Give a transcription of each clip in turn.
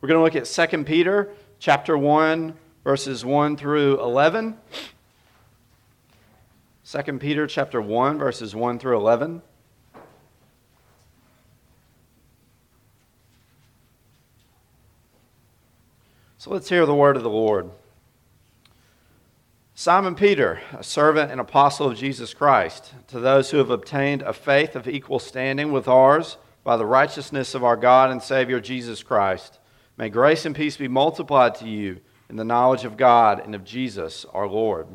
We're going to look at 2 Peter chapter 1, verses 1 through 11. 2 Peter chapter 1, verses 1 through 11. So let's hear the word of the Lord. Simon Peter, a servant and apostle of Jesus Christ, to those who have obtained a faith of equal standing with ours by the righteousness of our God and Savior Jesus Christ, may grace and peace be multiplied to you in the knowledge of God and of Jesus our Lord.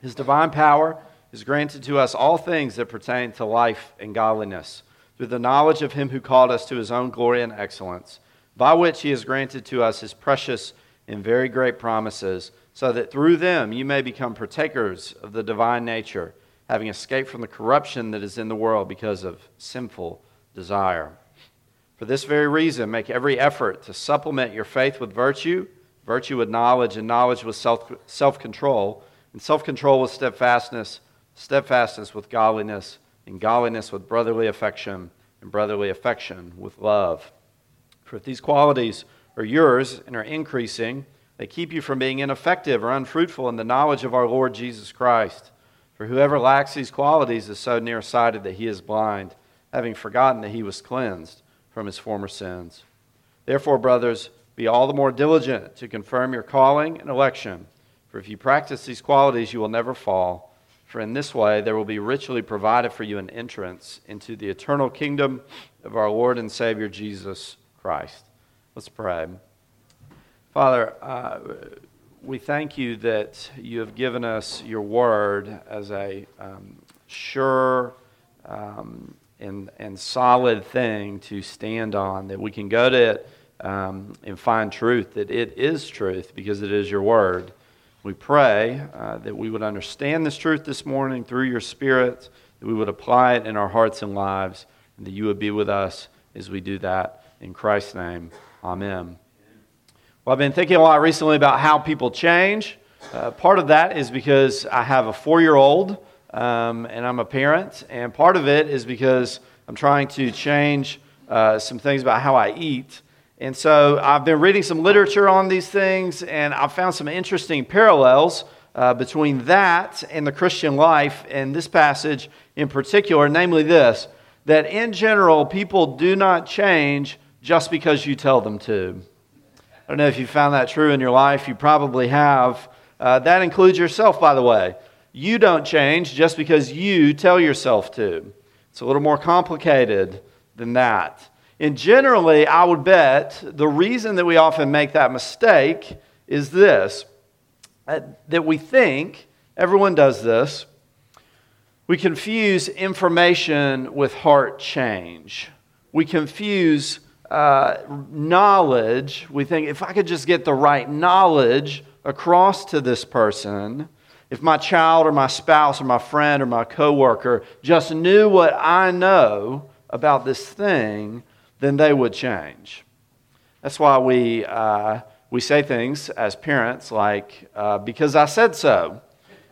His divine power is granted to us all things that pertain to life and godliness, through the knowledge of Him who called us to His own glory and excellence, by which He has granted to us His precious and very great promises so that through them you may become partakers of the divine nature, having escaped from the corruption that is in the world because of sinful desire. For this very reason, make every effort to supplement your faith with virtue, virtue with knowledge, and knowledge with self control, and self control with steadfastness, steadfastness with godliness, and godliness with brotherly affection, and brotherly affection with love. For if these qualities are yours and are increasing, they keep you from being ineffective or unfruitful in the knowledge of our Lord Jesus Christ. For whoever lacks these qualities is so nearsighted that he is blind, having forgotten that he was cleansed from his former sins. Therefore, brothers, be all the more diligent to confirm your calling and election. For if you practice these qualities, you will never fall. For in this way, there will be richly provided for you an entrance into the eternal kingdom of our Lord and Savior Jesus Christ. Let's pray. Father, uh, we thank you that you have given us your word as a um, sure um, and, and solid thing to stand on, that we can go to it um, and find truth, that it is truth because it is your word. We pray uh, that we would understand this truth this morning through your Spirit, that we would apply it in our hearts and lives, and that you would be with us as we do that. In Christ's name, amen. Well, I've been thinking a lot recently about how people change. Uh, part of that is because I have a four year old um, and I'm a parent, and part of it is because I'm trying to change uh, some things about how I eat. And so I've been reading some literature on these things, and I've found some interesting parallels uh, between that and the Christian life, and this passage in particular, namely this that in general, people do not change just because you tell them to. I don't know if you found that true in your life. You probably have. Uh, that includes yourself, by the way. You don't change just because you tell yourself to. It's a little more complicated than that. And generally, I would bet the reason that we often make that mistake is this uh, that we think, everyone does this, we confuse information with heart change. We confuse uh, knowledge, we think if I could just get the right knowledge across to this person, if my child or my spouse or my friend or my coworker just knew what I know about this thing, then they would change. That's why we, uh, we say things as parents like, uh, because I said so.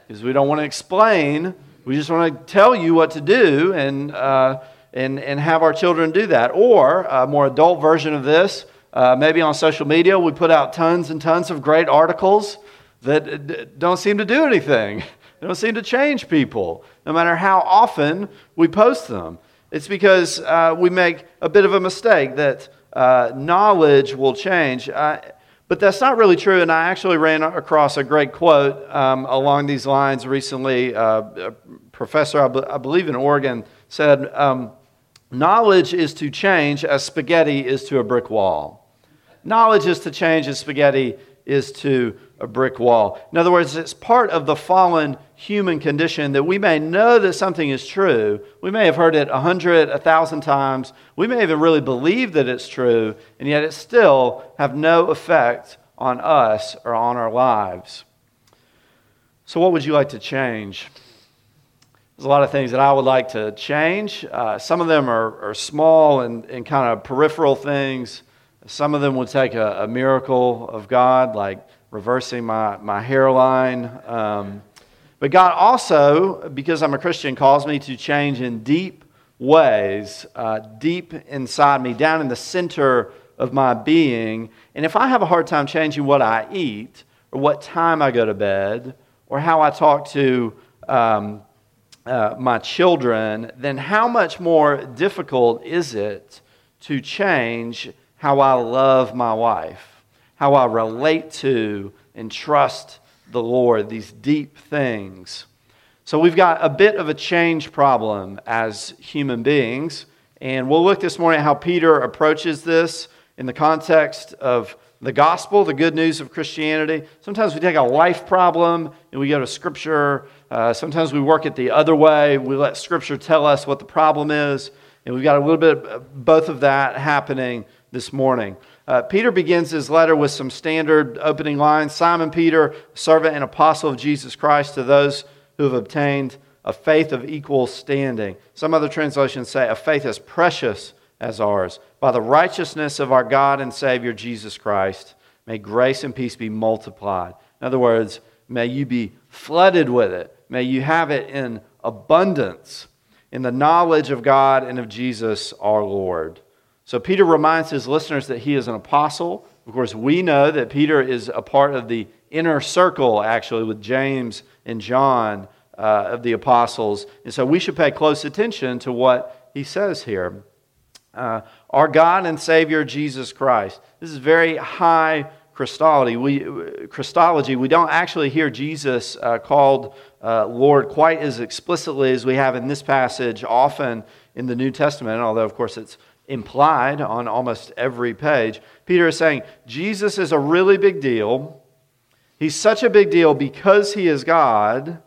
Because we don't want to explain, we just want to tell you what to do. And uh, and, and have our children do that. Or a more adult version of this, uh, maybe on social media, we put out tons and tons of great articles that don't seem to do anything. They don't seem to change people, no matter how often we post them. It's because uh, we make a bit of a mistake that uh, knowledge will change. but that's not really true, and I actually ran across a great quote um, along these lines recently. Uh, a professor, I, believe in Oregon, said, um, Knowledge is to change as spaghetti is to a brick wall. Knowledge is to change as spaghetti is to a brick wall. In other words, it's part of the fallen human condition that we may know that something is true. We may have heard it a hundred, a thousand times. We may even really believe that it's true, and yet it still have no effect on us or on our lives. So, what would you like to change? There's a lot of things that I would like to change. Uh, some of them are, are small and, and kind of peripheral things. Some of them would take a, a miracle of God, like reversing my, my hairline. Um, but God also, because I'm a Christian, calls me to change in deep ways, uh, deep inside me, down in the center of my being. And if I have a hard time changing what I eat, or what time I go to bed, or how I talk to um, uh, my children, then how much more difficult is it to change how I love my wife, how I relate to and trust the Lord, these deep things. So we've got a bit of a change problem as human beings. And we'll look this morning at how Peter approaches this in the context of the gospel, the good news of Christianity. Sometimes we take a life problem and we go to Scripture. Uh, sometimes we work it the other way. We let Scripture tell us what the problem is. And we've got a little bit of both of that happening this morning. Uh, Peter begins his letter with some standard opening lines Simon Peter, servant and apostle of Jesus Christ, to those who have obtained a faith of equal standing. Some other translations say a faith as precious as ours. By the righteousness of our God and Savior Jesus Christ, may grace and peace be multiplied. In other words, may you be flooded with it. May you have it in abundance in the knowledge of God and of Jesus our Lord. So Peter reminds his listeners that he is an apostle. Of course, we know that Peter is a part of the inner circle, actually, with James and John uh, of the apostles. And so we should pay close attention to what he says here. Uh, our God and Savior Jesus Christ. This is very high Christology. We, Christology. we don't actually hear Jesus uh, called uh, Lord quite as explicitly as we have in this passage, often in the New Testament, although, of course, it's implied on almost every page. Peter is saying Jesus is a really big deal. He's such a big deal because he is God.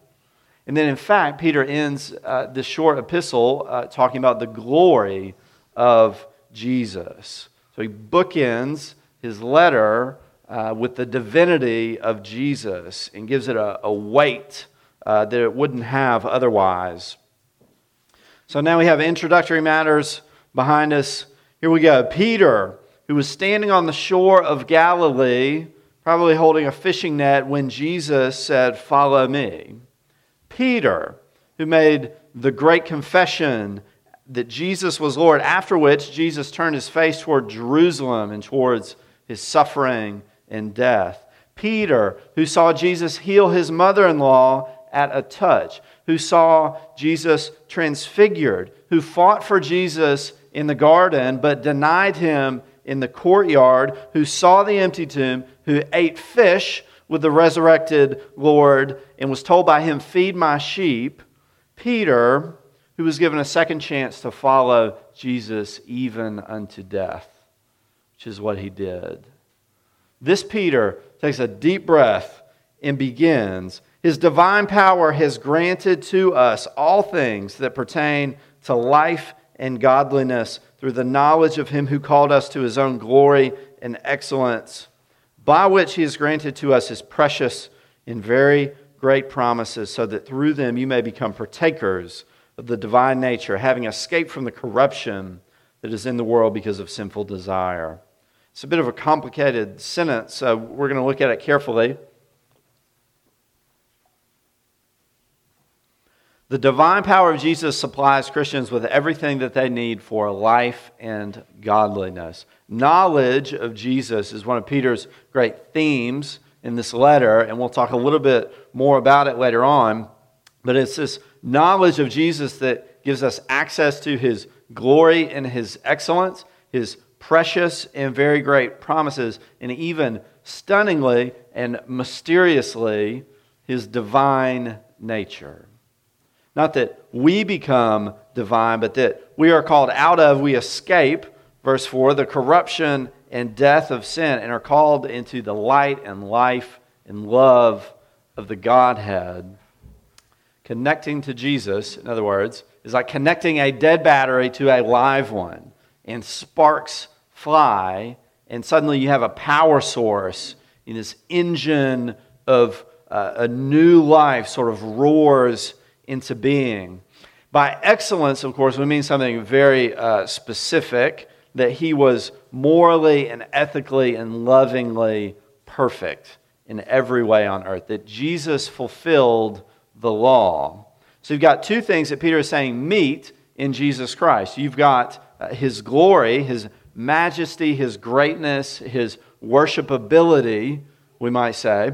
And then, in fact, Peter ends uh, this short epistle uh, talking about the glory of Jesus. So he bookends his letter uh, with the divinity of Jesus and gives it a, a weight uh, that it wouldn't have otherwise. So now we have introductory matters behind us. Here we go. Peter, who was standing on the shore of Galilee, probably holding a fishing net when Jesus said, Follow me. Peter, who made the great confession that Jesus was Lord, after which Jesus turned his face toward Jerusalem and towards his suffering and death. Peter, who saw Jesus heal his mother in law at a touch, who saw Jesus transfigured, who fought for Jesus in the garden, but denied him in the courtyard, who saw the empty tomb, who ate fish with the resurrected Lord, and was told by him, Feed my sheep. Peter, who was given a second chance to follow Jesus even unto death, which is what he did. This Peter takes a deep breath and begins. His divine power has granted to us all things that pertain to life and godliness through the knowledge of him who called us to his own glory and excellence, by which he has granted to us his precious and very great promises, so that through them you may become partakers of the divine nature, having escaped from the corruption that is in the world because of sinful desire. It's a bit of a complicated sentence, so we're going to look at it carefully. The divine power of Jesus supplies Christians with everything that they need for life and godliness. Knowledge of Jesus is one of Peter's great themes in this letter, and we'll talk a little bit more about it later on. But it's this knowledge of Jesus that gives us access to his glory and his excellence, his precious and very great promises, and even stunningly and mysteriously, his divine nature. Not that we become divine, but that we are called out of, we escape, verse 4, the corruption and death of sin, and are called into the light and life and love of the Godhead. Connecting to Jesus, in other words, is like connecting a dead battery to a live one, and sparks fly, and suddenly you have a power source in this engine of uh, a new life sort of roars into being. By excellence, of course, we mean something very uh, specific that he was morally and ethically and lovingly perfect in every way on earth, that Jesus fulfilled the law. So you've got two things that Peter is saying meet in Jesus Christ. You've got uh, his glory, his majesty, his greatness, his worshipability, we might say,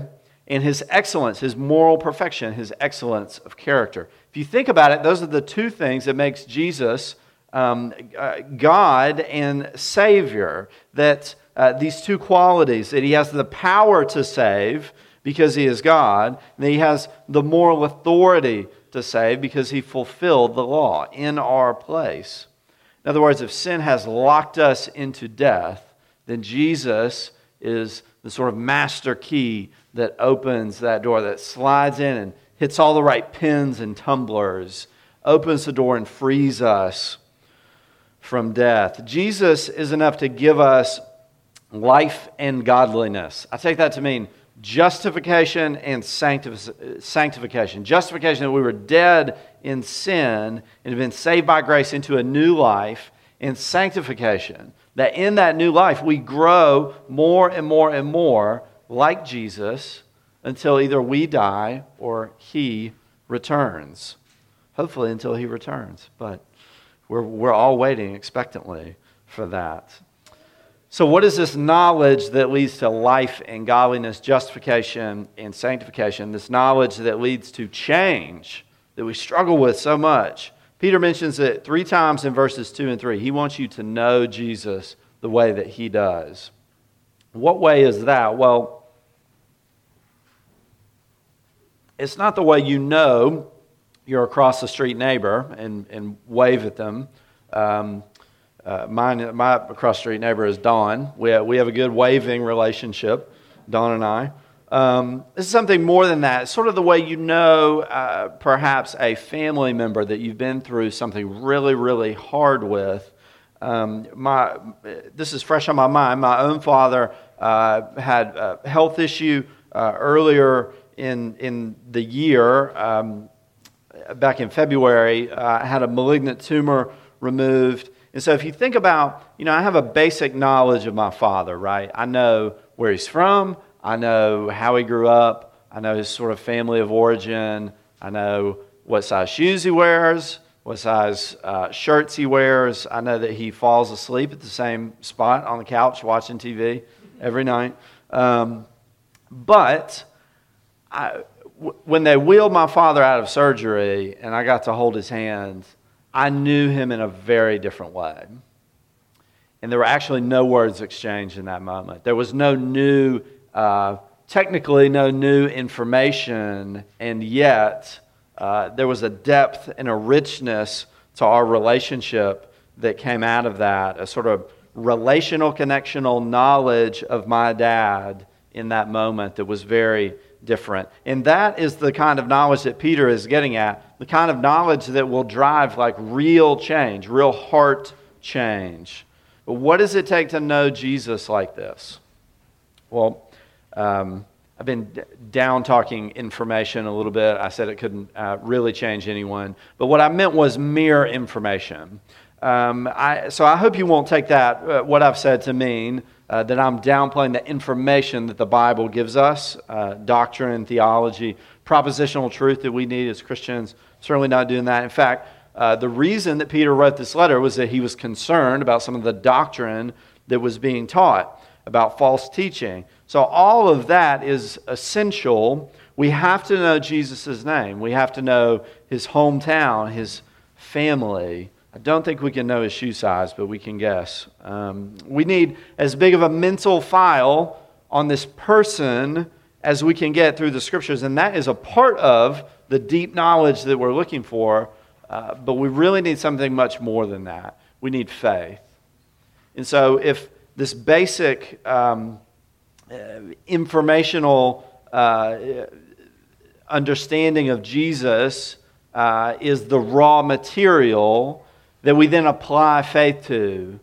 and his excellence, his moral perfection, his excellence of character. If you think about it, those are the two things that makes Jesus um, uh, God and Savior. That uh, these two qualities, that he has the power to save because he is God, and he has the moral authority to save because he fulfilled the law in our place. In other words, if sin has locked us into death, then Jesus is the sort of master key that opens that door, that slides in and hits all the right pins and tumblers, opens the door and frees us from death. Jesus is enough to give us life and godliness. I take that to mean justification and sanctification. Justification that we were dead in sin and have been saved by grace into a new life, and sanctification that in that new life we grow more and more and more like Jesus until either we die or he returns. Hopefully, until he returns. But we're, we're all waiting expectantly for that. So, what is this knowledge that leads to life and godliness, justification and sanctification? This knowledge that leads to change that we struggle with so much. Peter mentions it three times in verses 2 and 3. He wants you to know Jesus the way that he does. What way is that? Well, it's not the way you know your across the street neighbor and, and wave at them. Um, uh, mine, my across street neighbor is Don. We have, we have a good waving relationship, Don and I. Um, this is something more than that. It's sort of the way you know uh, perhaps a family member that you've been through something really, really hard with. Um, my, this is fresh on my mind. My own father uh, had a health issue uh, earlier in, in the year. Um, back in February, uh, I had a malignant tumor removed. And so if you think about, you know, I have a basic knowledge of my father, right? I know where he's from, I know how he grew up, I know his sort of family of origin, I know what size shoes he wears, what size uh, shirts he wears. I know that he falls asleep at the same spot on the couch watching TV every night. Um, but When they wheeled my father out of surgery and I got to hold his hand, I knew him in a very different way. And there were actually no words exchanged in that moment. There was no new, uh, technically, no new information, and yet uh, there was a depth and a richness to our relationship that came out of that, a sort of relational, connectional knowledge of my dad in that moment that was very different. And that is the kind of knowledge that Peter is getting at, the kind of knowledge that will drive like real change, real heart change. But what does it take to know Jesus like this? Well, um, I've been down talking information a little bit. I said it couldn't uh, really change anyone. But what I meant was mere information. Um, I, so I hope you won't take that, uh, what I've said, to mean uh, that I'm downplaying the information that the Bible gives us uh, doctrine, and theology, propositional truth that we need as Christians. Certainly not doing that. In fact, uh, the reason that Peter wrote this letter was that he was concerned about some of the doctrine that was being taught, about false teaching. So, all of that is essential. We have to know Jesus' name, we have to know his hometown, his family. I don't think we can know his shoe size, but we can guess. Um, we need as big of a mental file on this person as we can get through the scriptures, and that is a part of the deep knowledge that we're looking for. Uh, but we really need something much more than that. We need faith. And so, if this basic um, uh, informational uh, understanding of Jesus uh, is the raw material, that we then apply faith to.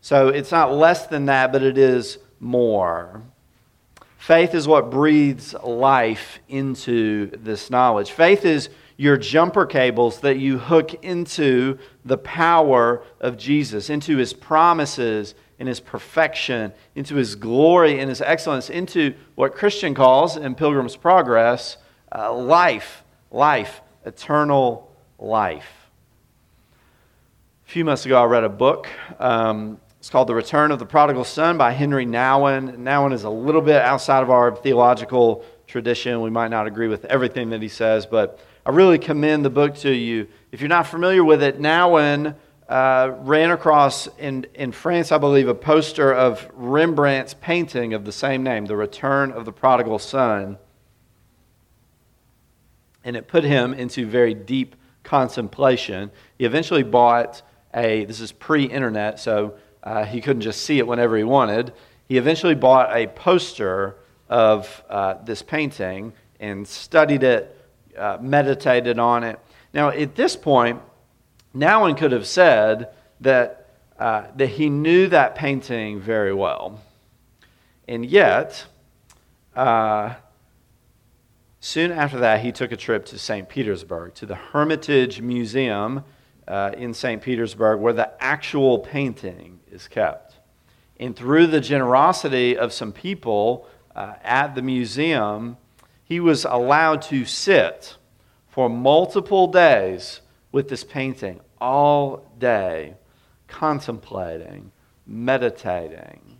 So it's not less than that, but it is more. Faith is what breathes life into this knowledge. Faith is your jumper cables that you hook into the power of Jesus, into his promises and his perfection, into his glory and his excellence, into what Christian calls in Pilgrim's Progress uh, life, life, eternal life few months ago, I read a book. Um, It's called The Return of the Prodigal Son by Henry Nouwen. Nouwen is a little bit outside of our theological tradition. We might not agree with everything that he says, but I really commend the book to you. If you're not familiar with it, Nouwen uh, ran across in, in France, I believe, a poster of Rembrandt's painting of the same name, The Return of the Prodigal Son. And it put him into very deep contemplation. He eventually bought a, this is pre internet, so uh, he couldn't just see it whenever he wanted. He eventually bought a poster of uh, this painting and studied it, uh, meditated on it. Now, at this point, Nouwen could have said that, uh, that he knew that painting very well. And yet, uh, soon after that, he took a trip to St. Petersburg, to the Hermitage Museum uh, in St. Petersburg, where the actual painting is kept. And through the generosity of some people uh, at the museum, he was allowed to sit for multiple days with this painting, all day, contemplating, meditating.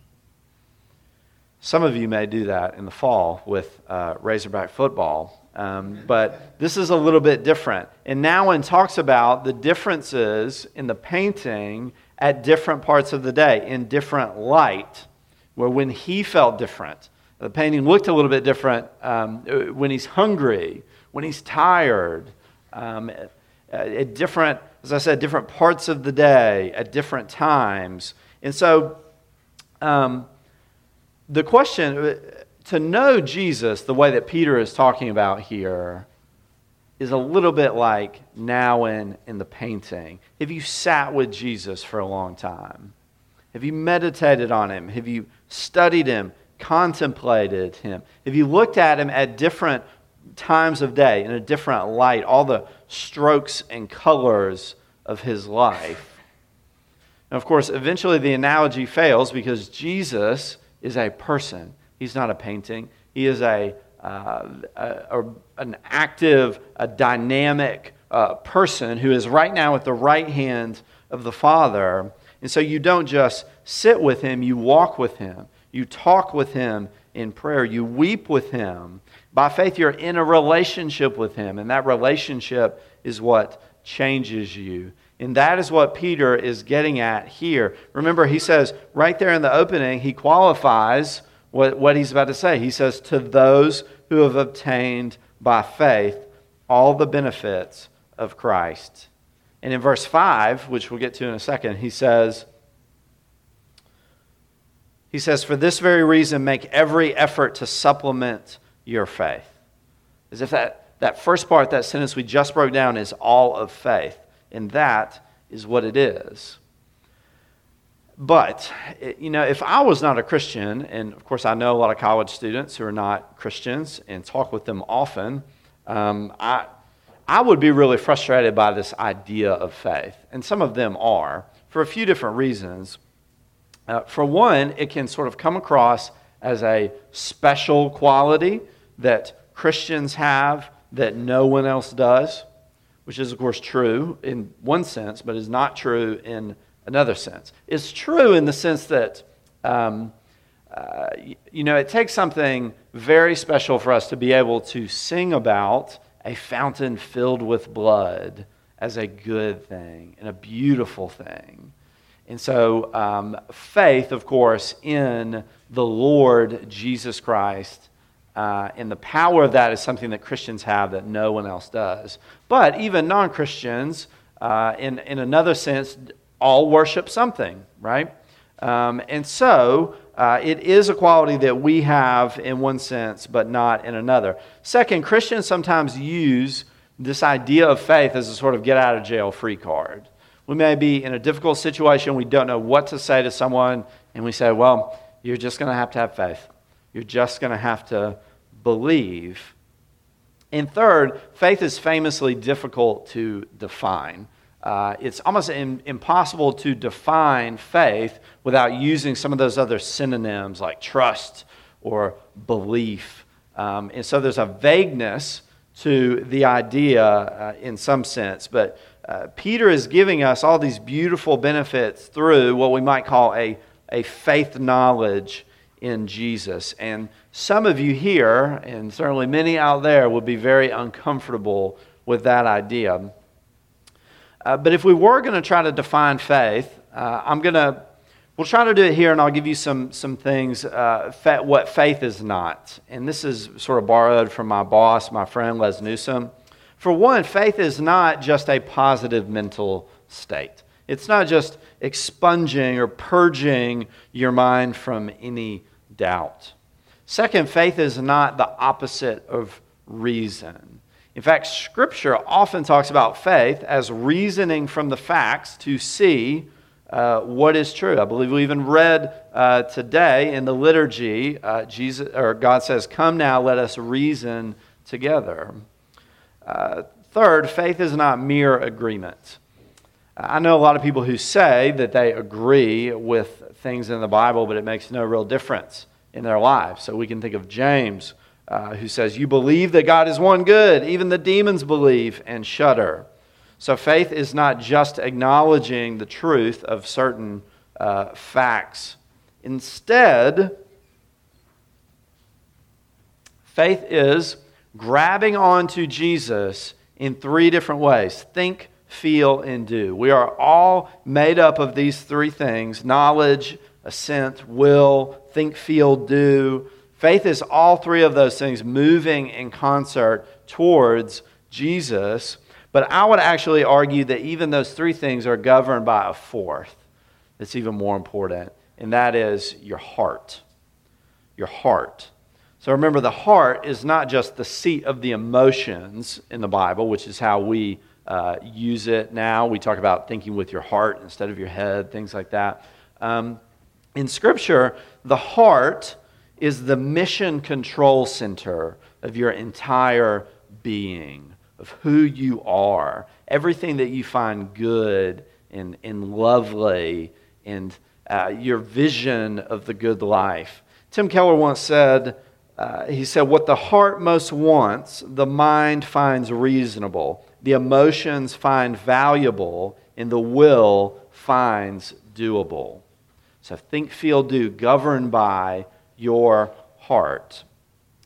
Some of you may do that in the fall with uh, Razorback football. Um, but this is a little bit different. And Nouwen talks about the differences in the painting at different parts of the day in different light, where when he felt different, the painting looked a little bit different um, when he's hungry, when he's tired, um, at different, as I said, different parts of the day, at different times. And so um, the question uh, to know Jesus the way that Peter is talking about here is a little bit like Nouwen in the painting. Have you sat with Jesus for a long time? Have you meditated on him? Have you studied him, contemplated him? Have you looked at him at different times of day in a different light, all the strokes and colors of his life? And of course, eventually the analogy fails because Jesus is a person, he's not a painting. He is a uh, a, an active, a dynamic uh, person who is right now at the right hand of the Father. And so you don't just sit with him, you walk with him. You talk with him in prayer. You weep with him. By faith, you're in a relationship with him, and that relationship is what changes you. And that is what Peter is getting at here. Remember, he says right there in the opening, he qualifies what, what he's about to say. He says, To those who have obtained by faith all the benefits of Christ. And in verse 5, which we'll get to in a second, he says, he says, For this very reason, make every effort to supplement your faith. As if that, that first part, that sentence we just broke down, is all of faith. And that is what it is. But, you know, if I was not a Christian, and of course I know a lot of college students who are not Christians and talk with them often, um, I, I would be really frustrated by this idea of faith. And some of them are for a few different reasons. Uh, for one, it can sort of come across as a special quality that Christians have that no one else does, which is, of course, true in one sense, but is not true in another sense. It's true in the sense that, um, uh, you know, it takes something very special for us to be able to sing about a fountain filled with blood as a good thing and a beautiful thing. And so, um, faith, of course, in the Lord Jesus Christ uh, and the power of that is something that Christians have that no one else does. But even non Christians, uh, in, in another sense, all worship something, right? Um, and so uh, it is a quality that we have in one sense, but not in another. Second, Christians sometimes use this idea of faith as a sort of get out of jail free card. We may be in a difficult situation, we don't know what to say to someone, and we say, well, you're just going to have to have faith. You're just going to have to believe. And third, faith is famously difficult to define. Uh, it's almost in, impossible to define faith without using some of those other synonyms like trust or belief. Um, and so there's a vagueness to the idea uh, in some sense. But uh, Peter is giving us all these beautiful benefits through what we might call a, a faith knowledge in Jesus. And some of you here, and certainly many out there, would be very uncomfortable with that idea. Uh, but if we were going to try to define faith, uh, I'm going to, we'll try to do it here, and I'll give you some, some things, uh, fa- what faith is not. And this is sort of borrowed from my boss, my friend Les Newsom. For one, faith is not just a positive mental state. It's not just expunging or purging your mind from any doubt. Second, faith is not the opposite of reason. In fact, Scripture often talks about faith as reasoning from the facts to see uh, what is true. I believe we even read uh, today in the liturgy, uh, Jesus or God says, "Come now, let us reason together." Uh, third, faith is not mere agreement. I know a lot of people who say that they agree with things in the Bible, but it makes no real difference in their lives. So we can think of James, uh, who says, You believe that God is one good. Even the demons believe and shudder. So faith is not just acknowledging the truth of certain uh, facts. Instead, faith is grabbing onto Jesus in three different ways think, feel, and do. We are all made up of these three things knowledge, assent, will, think, feel, do. Faith is all three of those things moving in concert towards Jesus. But I would actually argue that even those three things are governed by a fourth that's even more important, and that is your heart. Your heart. So remember, the heart is not just the seat of the emotions in the Bible, which is how we uh, use it now. We talk about thinking with your heart instead of your head, things like that. Um, in Scripture, the heart is the mission control center of your entire being, of who you are. Everything that you find good and, and lovely, and uh, your vision of the good life. Tim Keller once said, uh, he said, What the heart most wants, the mind finds reasonable, the emotions find valuable, and the will finds doable. So think, feel, do, governed by your heart.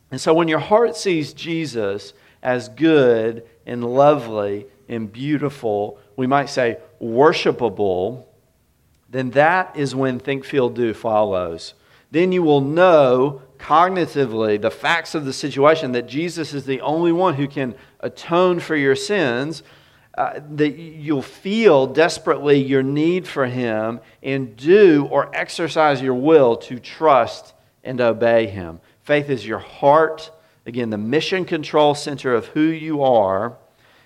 And so when your heart sees Jesus as good and lovely and beautiful, we might say worshipable, then that is when think, feel, do follows. Then you will know cognitively the facts of the situation that Jesus is the only one who can atone for your sins, uh, that you'll feel desperately your need for Him and do or exercise your will to trust and obey Him. Faith is your heart, again, the mission control center of who you are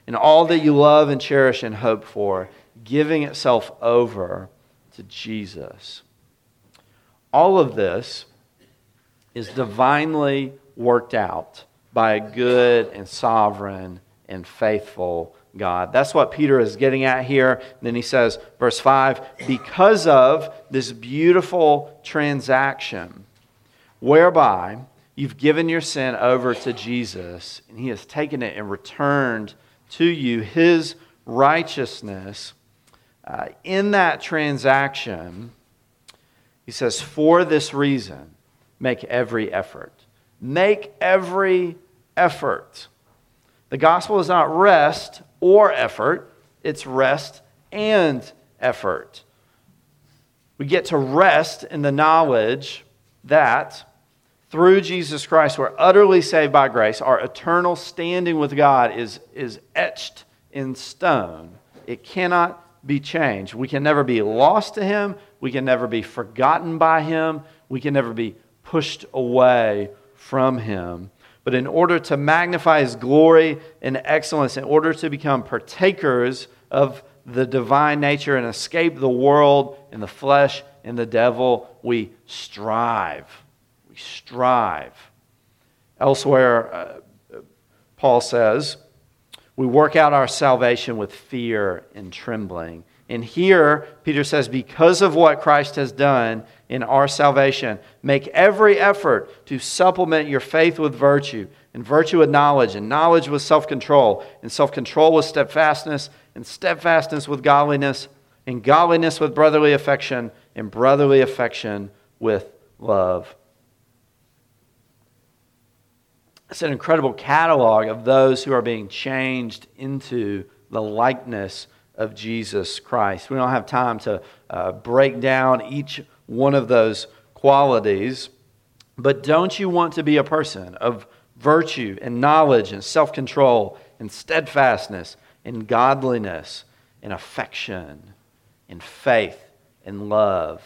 and all that you love and cherish and hope for, giving itself over to Jesus. All of this is divinely worked out by a good and sovereign and faithful God. That's what Peter is getting at here. Then he says, verse 5 because of this beautiful transaction whereby you've given your sin over to Jesus and he has taken it and returned to you his righteousness. Uh, in that transaction, he says, for this reason, make every effort. Make every effort. The gospel is not rest or effort, it's rest and effort. We get to rest in the knowledge that through Jesus Christ we're utterly saved by grace. Our eternal standing with God is, is etched in stone. It cannot be changed. We can never be lost to Him. We can never be forgotten by Him. We can never be pushed away from him. But in order to magnify his glory and excellence, in order to become partakers of the divine nature and escape the world and the flesh and the devil, we strive. We strive. Elsewhere, uh, Paul says, we work out our salvation with fear and trembling. And here, Peter says, because of what Christ has done in our salvation, make every effort to supplement your faith with virtue, and virtue with knowledge, and knowledge with self control, and self control with steadfastness, and steadfastness with godliness, and godliness with brotherly affection, and brotherly affection with love. It's an incredible catalog of those who are being changed into the likeness of Jesus Christ. We don't have time to uh, break down each one of those qualities, but don't you want to be a person of virtue and knowledge and self control and steadfastness and godliness and affection and faith and love?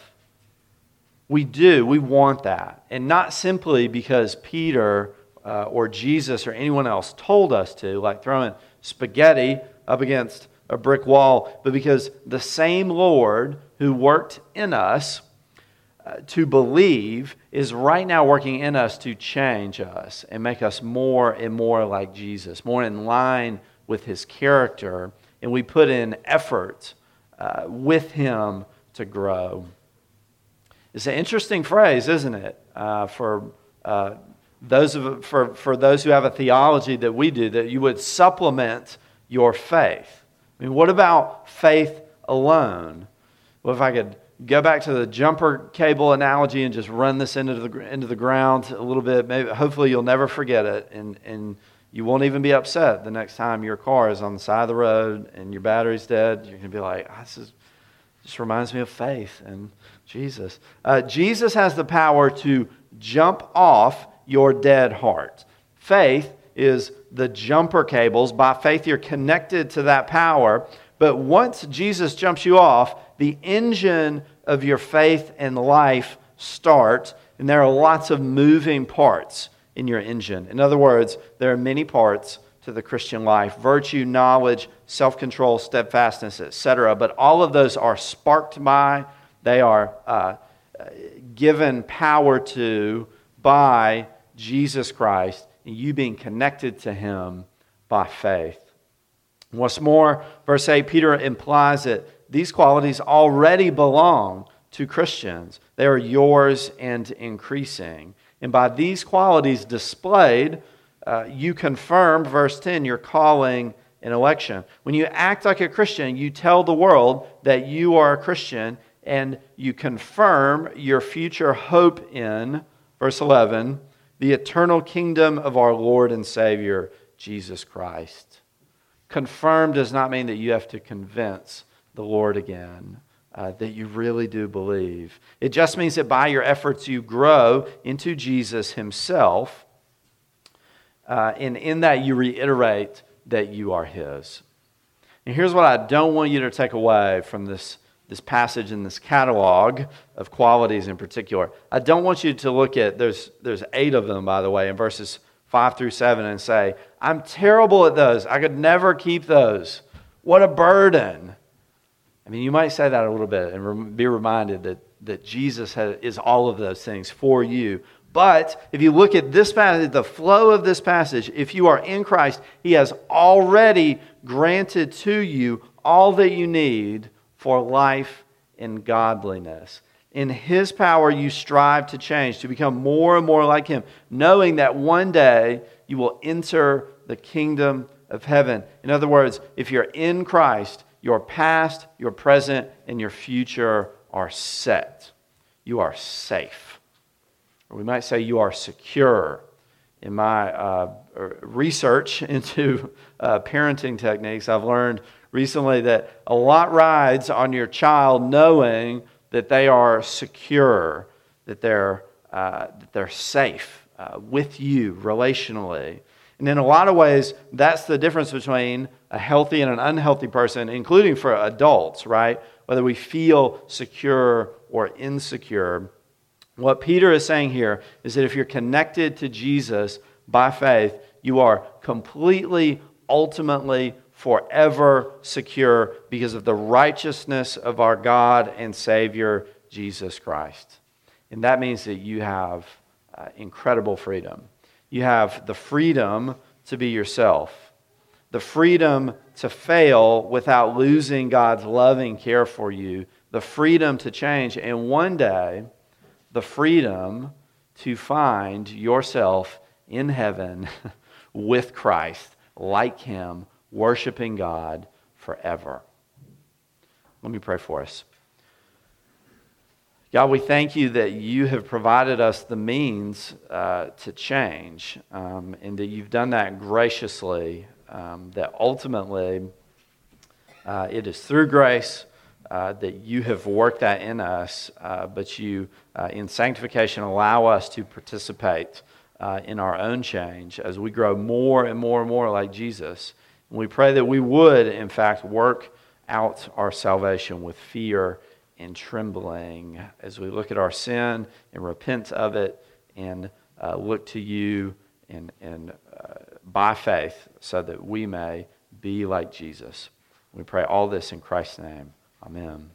We do. We want that. And not simply because Peter uh, or Jesus or anyone else told us to, like throwing spaghetti up against a brick wall, but because the same Lord who worked in us uh, to believe is right now working in us to change us and make us more and more like Jesus, more in line with his character. And we put in effort uh, with him to grow. It's an interesting phrase, isn't it? Uh, for uh, those of, for, for those who have a theology that we do, that you would supplement your faith. I mean, what about faith alone? Well, if I could go back to the jumper cable analogy and just run this into the, into the ground a little bit, maybe, hopefully you'll never forget it and, and you won't even be upset the next time your car is on the side of the road and your battery's dead. You're going to be like, oh, this is, this reminds me of faith and Jesus. Uh, Jesus has the power to jump off your dead heart. Faith is the jumper cables. By faith, you're connected to that power. But once Jesus jumps you off, the engine of your faith and life starts, and there are lots of moving parts in your engine. In other words, there are many parts to the Christian life virtue, knowledge, self control, steadfastness, etc. But all of those are sparked by, they are uh, given power to by Jesus Christ and you being connected to him by faith. What's more, verse 8, Peter implies that these qualities already belong to Christians. They are yours and increasing. And by these qualities displayed, uh, you confirm, verse 10, your calling and election. When you act like a Christian, you tell the world that you are a Christian and you confirm your future hope in, verse 11, the eternal kingdom of our Lord and Savior, Jesus Christ. Confirm does not mean that you have to convince the Lord again. Uh, that you really do believe. It just means that by your efforts you grow into Jesus Himself, uh, and in that you reiterate that you are His. And here's what I don't want you to take away from this this passage in this catalog of qualities in particular. I don't want you to look at, there's, there's eight of them, by the way, in verses 5 through 7, and say, I'm terrible at those. I could never keep those. What a burden. I mean, you might say that a little bit and be reminded that, that Jesus has, is all of those things for you. But if you look at this passage, the flow of this passage, if you are in Christ, He has already granted to you all that you need for life in godliness. In His power, you strive to change, to become more and more like Him, knowing that one day you will enter the kingdom of heaven. In other words, if you're in Christ, your past, your present, and your future are set. You are safe. Or we might say you are secure. In my uh, research into uh, parenting techniques, I've learned recently that a lot rides on your child knowing that they are secure, that they're, uh, that they're safe uh, with you relationally. And in a lot of ways, that's the difference between a healthy and an unhealthy person, including for adults, right? Whether we feel secure or insecure. What Peter is saying here is that if you're connected to Jesus by faith, you are completely, ultimately forever secure because of the righteousness of our God and Savior, Jesus Christ. And that means that you have uh, incredible freedom. You have the freedom to be yourself, the freedom to fail without losing God's loving care for you, the freedom to change, and one day, the freedom to find yourself in heaven with Christ, like Him, worshiping God forever. Let me pray for us. God, we thank you that you have provided us the means uh, to change, um, and that you've done that graciously, um, that ultimately uh, it is through grace uh, that you have worked that in us, uh, but you, uh, in sanctification, allow us to participate uh, in our own change as we grow more and more and more like Jesus. We pray that we would, in fact, work out our salvation with fear and trembling as we look at our sin and repent of it and uh, look to you and, and uh, by faith so that we may be like Jesus. We pray all this in Christ's name. Amen.